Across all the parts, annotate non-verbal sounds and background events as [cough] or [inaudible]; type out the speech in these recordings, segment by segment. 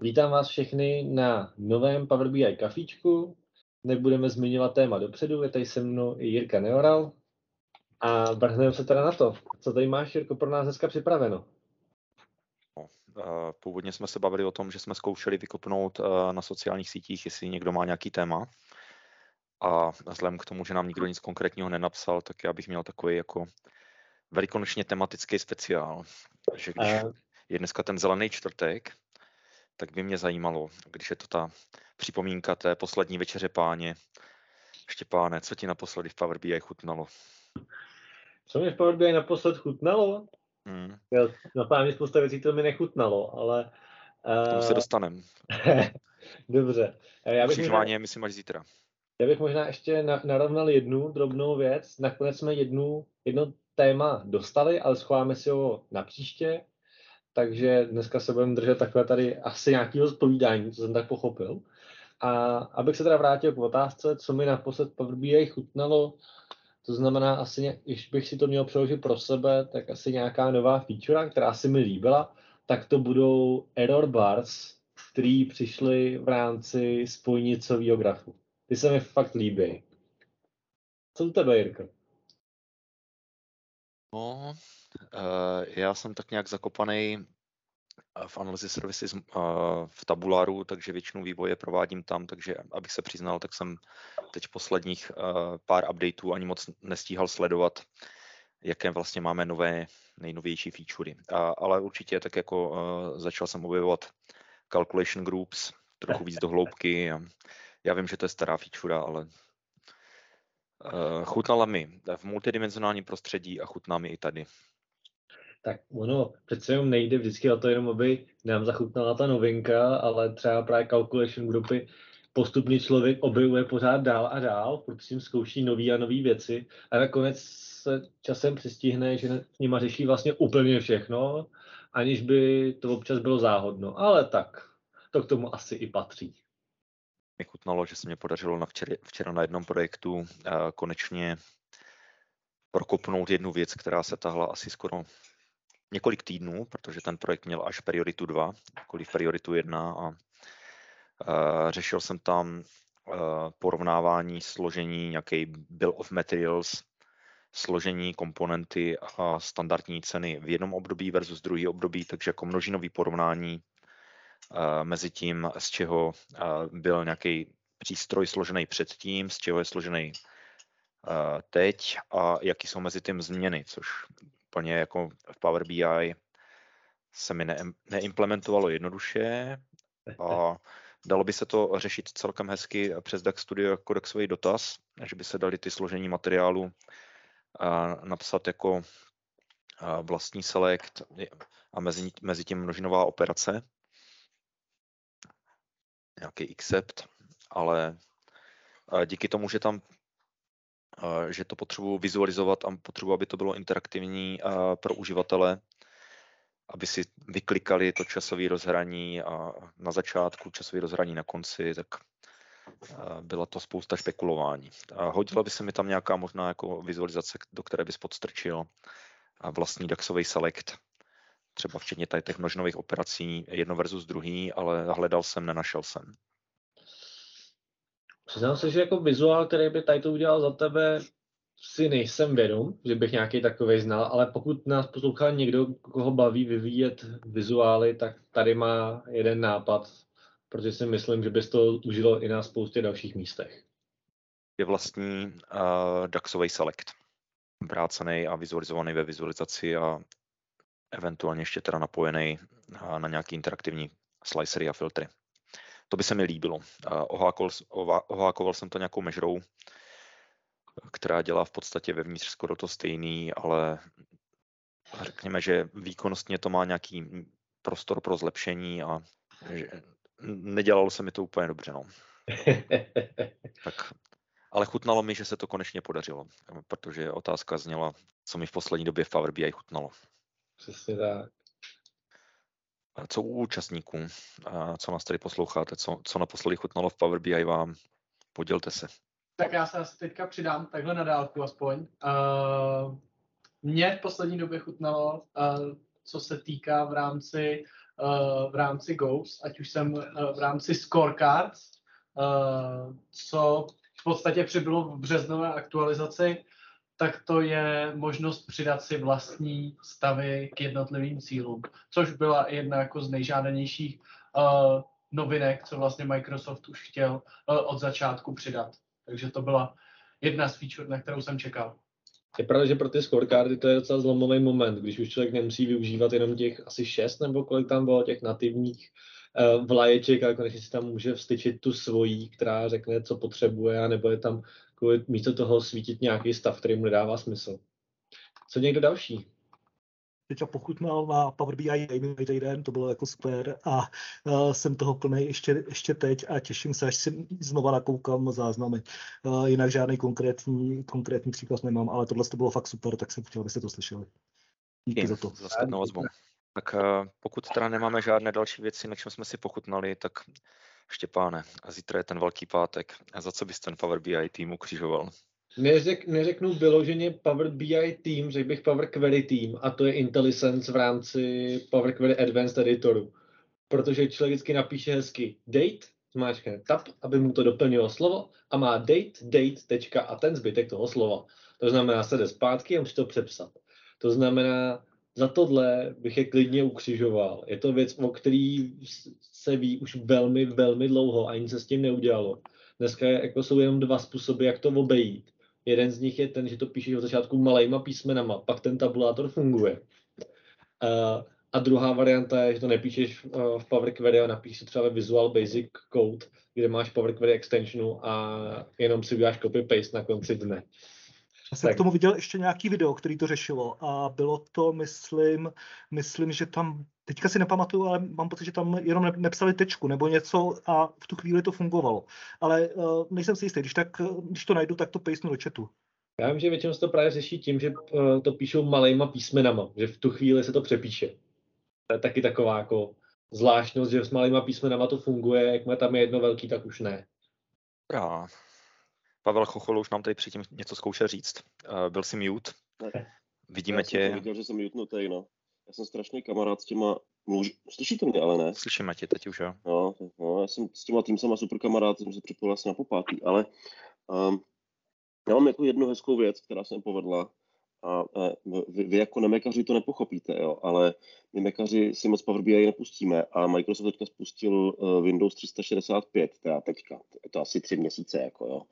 Vítám vás všechny na novém Power BI kafíčku. Nebudeme zmiňovat téma dopředu, je tady se mnou i Jirka Neoral. A vrhneme se teda na to. Co tady máš, Jirko, pro nás dneska připraveno? No, eh, původně jsme se bavili o tom, že jsme zkoušeli vykopnout eh, na sociálních sítích, jestli někdo má nějaký téma. A vzhledem k tomu, že nám nikdo nic konkrétního nenapsal, tak já bych měl takový jako velikonočně tematický speciál. Že když je dneska ten zelený čtvrtek, tak by mě zajímalo, když je to ta připomínka té poslední večeře páně. Štěpáne, co ti naposledy v Power BI chutnalo? Co mi v Power BI naposled chutnalo? Hmm. Já napádám spousta věcí, to mi nechutnalo, ale... K tomu se dostanem. [laughs] Dobře. Já bych možná, je, myslím, až zítra. Já bych možná ještě narovnal jednu drobnou věc. Nakonec jsme jednu, jedno téma dostali, ale schováme si ho na příště takže dneska se budeme držet takhle tady asi nějakého zpovídání, co jsem tak pochopil. A abych se teda vrátil k otázce, co mi naposled Power BI chutnalo, to znamená asi, když bych si to měl přeložit pro sebe, tak asi nějaká nová feature, která se mi líbila, tak to budou error bars, který přišly v rámci spojnicového grafu. Ty se mi fakt líbí. Co u tebe, Jirko? No, já jsem tak nějak zakopaný v Analysis Services uh, v tabuláru, takže většinu vývoje provádím tam, takže abych se přiznal, tak jsem teď posledních pár updateů ani moc nestíhal sledovat, jaké vlastně máme nové, nejnovější featurey. Ale určitě tak jako začal jsem objevovat calculation groups, trochu víc do hloubky. Já vím, že to je stará feature, ale chutnala mi v multidimenzionálním prostředí a chutná mi i tady. Tak ono přece jenom nejde vždycky o to jenom, aby nám zachutnala ta novinka, ale třeba právě calculation grupy postupně člověk objevuje pořád dál a dál, protože tím zkouší nové a nové věci a nakonec se časem přistihne, že s nima řeší vlastně úplně všechno, aniž by to občas bylo záhodno. Ale tak, to k tomu asi i patří mi chutnalo, že se mě podařilo na včera, včera na jednom projektu uh, konečně prokopnout jednu věc, která se tahla asi skoro několik týdnů, protože ten projekt měl až prioritu 2, v prioritu 1 a uh, řešil jsem tam uh, porovnávání složení nějaký bill of materials, složení komponenty a standardní ceny v jednom období versus druhý období, takže jako množinový porovnání mezi tím, z čeho byl nějaký přístroj složený předtím, z čeho je složený teď a jaký jsou mezi tím změny, což úplně jako v Power BI se mi ne, neimplementovalo jednoduše a dalo by se to řešit celkem hezky přes DAX Studio jako DAXový dotaz, že by se dali ty složení materiálu napsat jako vlastní select a mezi, mezi tím množinová operace nějaký accept, ale díky tomu, že tam že to potřebuji vizualizovat a potřebuji, aby to bylo interaktivní pro uživatele, aby si vyklikali to časové rozhraní a na začátku, časové rozhraní na konci, tak byla to spousta špekulování. A hodila by se mi tam nějaká možná jako vizualizace, do které bys podstrčil vlastní DAXový select, třeba včetně tady těch množnových operací, jedno versus druhý, ale hledal jsem, nenašel jsem. Přiznám se, že jako vizuál, který by tady to udělal za tebe, si nejsem vědom, že bych nějaký takový znal, ale pokud nás poslouchá někdo, koho baví vyvíjet vizuály, tak tady má jeden nápad, protože si myslím, že bys to užilo i na spoustě dalších místech. Je vlastní uh, DAXový select, vrácený a vizualizovaný ve vizualizaci a eventuálně ještě teda napojený na nějaký interaktivní slicery a filtry. To by se mi líbilo. Ohákoval, ohákoval jsem to nějakou mežrou, která dělá v podstatě vevnitř skoro to stejný, ale řekněme, že výkonnostně to má nějaký prostor pro zlepšení a že nedělalo se mi to úplně dobře. No. [laughs] tak, ale chutnalo mi, že se to konečně podařilo, protože otázka zněla, co mi v poslední době v Power BI chutnalo. Přesně tak. A co u účastníků, a co nás tady posloucháte, co, co naposledy chutnalo v Power BI vám, podělte se. Tak já se asi teďka přidám takhle na dálku aspoň. Uh, mě v poslední době chutnalo, uh, co se týká v rámci uh, v rámci Ghost, ať už jsem uh, v rámci Scorecards, uh, co v podstatě přibylo v březnové aktualizaci, tak to je možnost přidat si vlastní stavy k jednotlivým cílům, což byla jedna jako z nejžádanějších uh, novinek, co vlastně Microsoft už chtěl uh, od začátku přidat. Takže to byla jedna z feature, na kterou jsem čekal. Je pravda, že pro ty scorecardy to je docela zlomový moment, když už člověk nemusí využívat jenom těch asi šest nebo kolik tam bylo těch nativních uh, vlaječek, ale konečně si tam může vstyčit tu svojí, která řekne, co potřebuje, a nebo je tam kvůli místo toho svítit nějaký stav, který mu nedává smysl. Co někdo další? teďka pochutnal na Power BI minulý týden, to bylo jako super a uh, jsem toho plný ještě, ještě teď a těším se, až si znova nakoukám záznamy. Uh, jinak žádný konkrétní, konkrétní příklad nemám, ale tohle to bylo fakt super, tak jsem chtěl, abyste to slyšeli. Díky Díky za to. Za zpětnou. Tak uh, pokud teda nemáme žádné další věci, na čem jsme si pochutnali, tak Štěpáne, a zítra je ten velký pátek. A za co bys ten Power BI tým ukřižoval? Neřek, neřeknu vyloženě Power BI Team, řekl bych Power Query Team a to je IntelliSense v rámci Power Query Advanced Editoru. Protože člověk vždycky napíše hezky date, zmáčkne tab, aby mu to doplnilo slovo a má date, date, tečka a ten zbytek toho slova. To znamená, se jde zpátky a musí to přepsat. To znamená, za tohle bych je klidně ukřižoval. Je to věc, o který se ví už velmi, velmi dlouho a nic se s tím neudělalo. Dneska jako jsou jenom dva způsoby, jak to obejít. Jeden z nich je ten, že to píšeš od začátku malejma písmenama, pak ten tabulátor funguje. Uh, a druhá varianta je, že to nepíšeš v Power Query a napíšeš třeba ve Visual Basic Code, kde máš Power Query extensionu a jenom si uděláš copy-paste na konci dne. Já jsem tak. k tomu viděl ještě nějaký video, který to řešilo a bylo to, myslím, myslím, že tam, teďka si nepamatuju, ale mám pocit, že tam jenom nepsali tečku nebo něco a v tu chvíli to fungovalo. Ale uh, nejsem si jistý, když, tak, když to najdu, tak to pejsnu do chatu. Já vím, že většinou se to právě řeší tím, že uh, to píšou malejma písmenama, že v tu chvíli se to přepíše. To je taky taková jako zvláštnost, že s malýma písmenama to funguje, jakmile tam je jedno velký, tak už ne. Já. Pavel Chochol už nám tady předtím něco zkoušel říct. Uh, byl jsi mute. Ne. Vidíme Já tě. jsem viděl, že jsem mutnutý, no. Já jsem strašný kamarád s těma, mluž... slyšíte mě, ale ne? Slyšíme tě teď už, jo. No, no, já jsem s těma tým sama super kamarád, jsem se připojil asi na popátý, ale um, já mám jako jednu hezkou věc, která se mi povedla a, vy, vy jako nemekaři to nepochopíte, jo, ale my mekaři si moc Power BI nepustíme a Microsoft teďka spustil uh, Windows 365, teda teďka, je to asi tři měsíce, jako jo,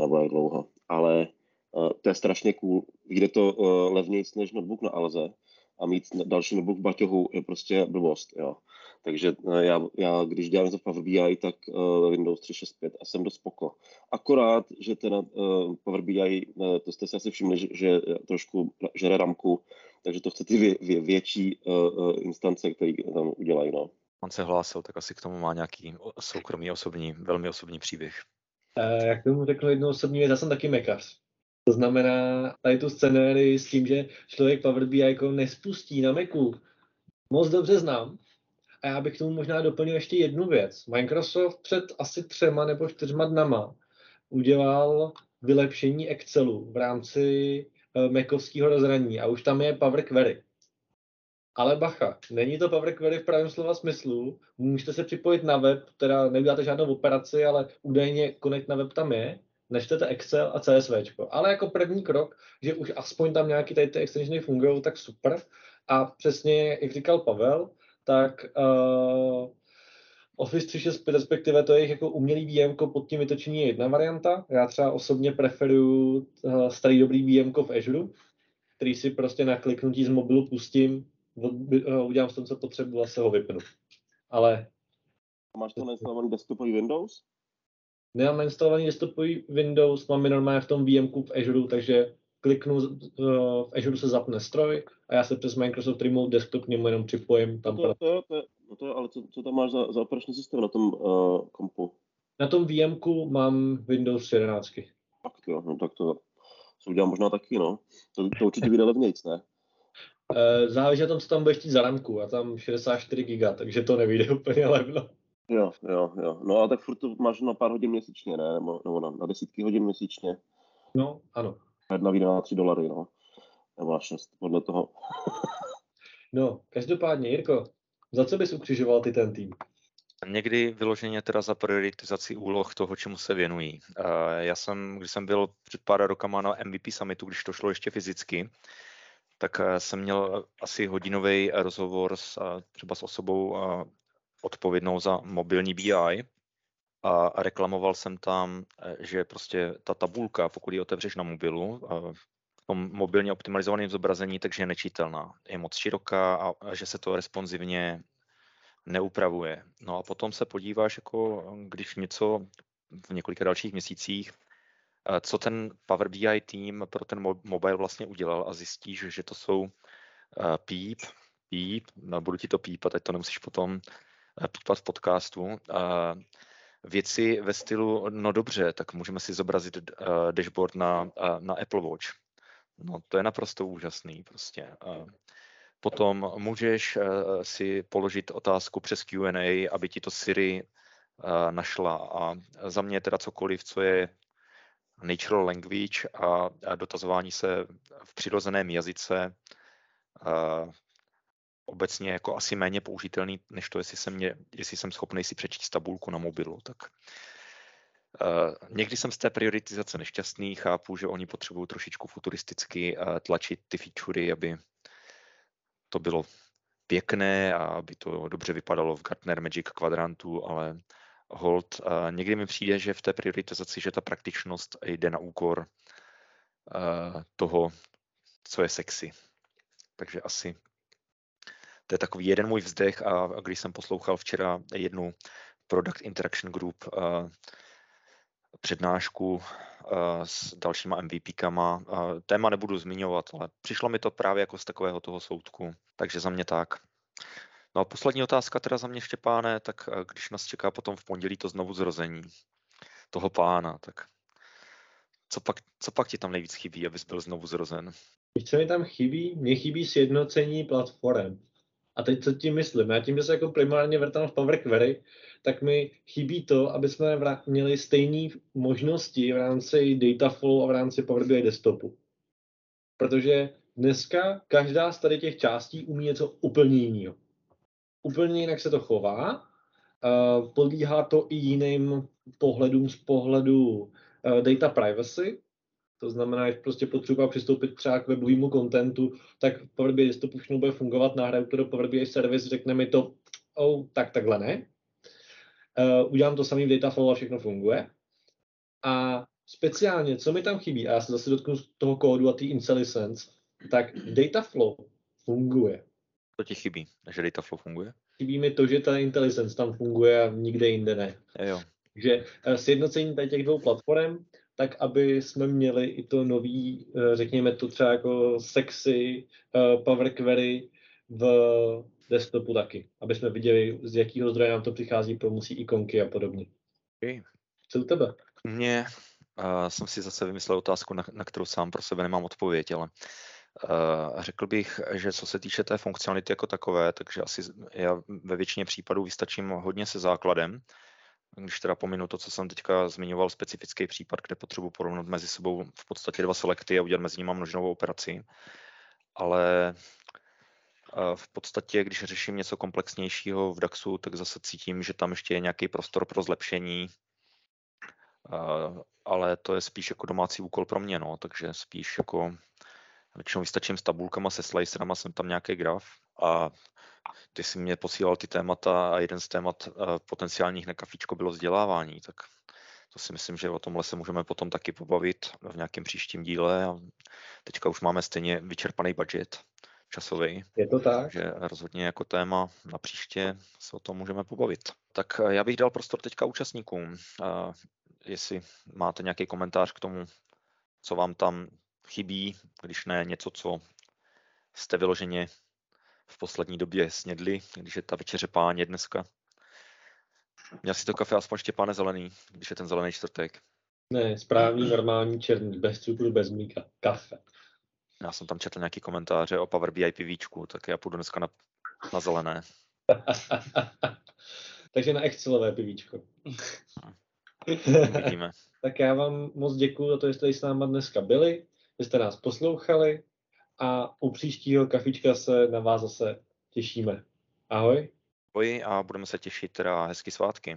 nebo jak dlouho, ale uh, to je strašně cool, vyjde to uh, levnějc než notebook na Alze a mít další notebook v baťohu je prostě blbost, jo. Takže já, já když dělám za Power BI, tak uh, Windows 365 a jsem dost spoko. Akorát, že teda uh, Power BI, uh, to jste si asi všimli, že, že trošku žere ramku, takže to chce ty vě, vě, větší uh, instance, které tam udělají. No. On se hlásil, tak asi k tomu má nějaký soukromý, osobní, velmi osobní příběh. Jak tomu řeknu jednou osobní věc, já jsem taky mekař. To znamená, tady tu scenérii s tím, že člověk Power BI jako nespustí na Macu, moc dobře znám, a já bych k tomu možná doplnil ještě jednu věc. Microsoft před asi třema nebo čtyřma dnama udělal vylepšení Excelu v rámci uh, Macovského rozhraní a už tam je Power Query. Ale bacha, není to Power Query v pravém slova smyslu, můžete se připojit na web, teda neuděláte žádnou operaci, ale údajně Connect na web tam je, nečtete Excel a CSV. Ale jako první krok, že už aspoň tam nějaký tady ty extensiony fungují, tak super. A přesně, jak říkal Pavel, tak uh, Office 365, respektive to je jako umělý VM pod tím vytočení je jedna varianta. Já třeba osobně preferuju uh, starý dobrý VM v Azure, který si prostě na kliknutí z mobilu pustím, uh, udělám s tom, co potřebuji a se ho vypnu. Ale... Máš to nainstalovaný desktopový Windows? Nemám nainstalovaný desktopový Windows, mám normálně v tom VM v Azure, takže kliknu, v Azure se zapne stroj a já se přes Microsoft Remote Desktop k němu jenom připojím. Tam to, to, to, no to, ale co, co tam máš za, za operační systém na tom uh, kompu? Na tom VM mám Windows 11. Tak jo, no tak to se udělám možná taky, no. To, to určitě vyjde levnějc, ne? Uh, záleží na tom, co tam budeš chtít za ramku. A tam 64 giga, takže to nevyjde [laughs] úplně levno. Jo, jo, jo. No a tak furt to máš na pár hodin měsíčně, ne? Nebo, nebo na, na desítky hodin měsíčně. No, ano. Jedna vyjde na 3 dolary, no. Nebo na 6, podle toho. [laughs] no, každopádně, Jirko, Za co bys ukřižoval ty ten tým? Někdy vyloženě teda za prioritizaci úloh toho, čemu se věnují. Já jsem, když jsem byl před pár rokama na MVP summitu, když to šlo ještě fyzicky, tak jsem měl asi hodinový rozhovor s, třeba s osobou odpovědnou za mobilní BI a reklamoval jsem tam, že prostě ta tabulka, pokud ji otevřeš na mobilu, v tom mobilně optimalizovaném zobrazení, takže je nečitelná. Je moc široká a, že se to responsivně neupravuje. No a potom se podíváš, jako když něco v několika dalších měsících, eh, co ten Power BI tým pro ten mobile vlastně udělal a zjistíš, že to jsou eh, píp, píp, no, budu ti to pípat, teď to nemusíš potom eh, pípat v podcastu, věci ve stylu, no dobře, tak můžeme si zobrazit dashboard na, na Apple Watch. No to je naprosto úžasný prostě. Potom můžeš eh, si položit otázku přes Q&A, aby ti to Siri eh, našla. A za mě teda cokoliv, co je natural language a, dotazování se v přirozeném jazyce, eh, obecně jako asi méně použitelný, než to, jestli jsem, mě, jestli jsem schopný si přečíst tabulku na mobilu. Tak Uh, někdy jsem z té prioritizace nešťastný, chápu, že oni potřebují trošičku futuristicky uh, tlačit ty featurey, aby to bylo pěkné a aby to dobře vypadalo v Gartner Magic kvadrantu, ale hold, uh, někdy mi přijde, že v té prioritizaci, že ta praktičnost jde na úkor toho, co je sexy. Takže asi to je takový jeden můj vzdech a, a když jsem poslouchal včera jednu Product Interaction Group uh, přednášku Eh, s dalšíma MVPkama. Eh, téma nebudu zmiňovat, ale přišlo mi to právě jako z takového toho soudku, takže za mě tak. No a poslední otázka teda za mě, Štěpáne, tak eh, když nás čeká potom v pondělí to znovu zrození toho pána, tak co pak, co pak ti tam nejvíc chybí, abys byl znovu zrozen? Co mi tam chybí? Mně chybí sjednocení platform. A teď co tím myslím? Já tím, že se jako primárně vrtám v Power Query, tak mi chybí to, aby jsme měli stejné možnosti v rámci data flow a v rámci Power BI desktopu. Protože dneska každá z tady těch částí umí něco úplně jiného. Úplně jinak se to chová, uh, podlíhá to i jiným pohledům z pohledu uh, data privacy, to znamená, že prostě potřeba přistoupit třeba k webovému kontentu, tak Power BI Desktop už nebude fungovat, nahraju to do Power BI Service, řekne mi to, oh, tak takhle ne. Uh, udělám to samý v Dataflow a všechno funguje. A speciálně, co mi tam chybí, a já se zase dotknu toho kódu a té IntelliSense, tak Dataflow funguje. To ti chybí, že Dataflow funguje? Chybí mi to, že ta IntelliSense tam funguje a nikde jinde ne. Je jo. Takže uh, sjednocení tady těch dvou platform, tak aby jsme měli i to nový, uh, řekněme to třeba jako sexy uh, Power Query v desktopu taky, aby jsme viděli, z jakého zdroje nám to přichází, musí ikonky a podobně. Okay. Co u tebe? Mě uh, jsem si zase vymyslel otázku, na, na kterou sám pro sebe nemám odpověď, ale uh, řekl bych, že co se týče té funkcionality jako takové, takže asi já ve většině případů vystačím hodně se základem, když teda pominu to, co jsem teďka zmiňoval, specifický případ, kde potřebuji porovnat mezi sebou v podstatě dva selekty a udělat mezi nimi množnou operaci. Ale v podstatě, když řeším něco komplexnějšího v DAXu, tak zase cítím, že tam ještě je nějaký prostor pro zlepšení, ale to je spíš jako domácí úkol pro mě, no, takže spíš jako většinou vystačím s tabulkama, se slicerama, jsem tam nějaký graf a ty si mě posílal ty témata a jeden z témat potenciálních na kafíčko bylo vzdělávání, tak to si myslím, že o tomhle se můžeme potom taky pobavit v nějakém příštím díle a teďka už máme stejně vyčerpaný budget, časový. Je to tak. Takže rozhodně jako téma na příště se o tom můžeme pobavit. Tak eh, já bych dal prostor teďka účastníkům. Eh, jestli máte nějaký komentář k tomu, co vám tam chybí, když ne něco, co jste vyloženě v poslední době snědli, když je ta večeře páně dneska. Měl si to kafe aspoň Štěpáne zelený, když je ten zelený čtvrtek. Ne, správný, normální, černý, bez cukru, bez mlíka, kafe. Já jsem tam četl nějaký komentáře o Power BI pivíčku, tak já půjdu dneska na, na zelené. [laughs] Takže na Excelové pivíčko. Vidíme. [laughs] tak já vám moc děkuji za to, že jste s náma dneska byli, že jste nás poslouchali a u příštího kafička se na vás zase těšíme. Ahoj. Ahoj a budeme se těšit teda hezky svátky.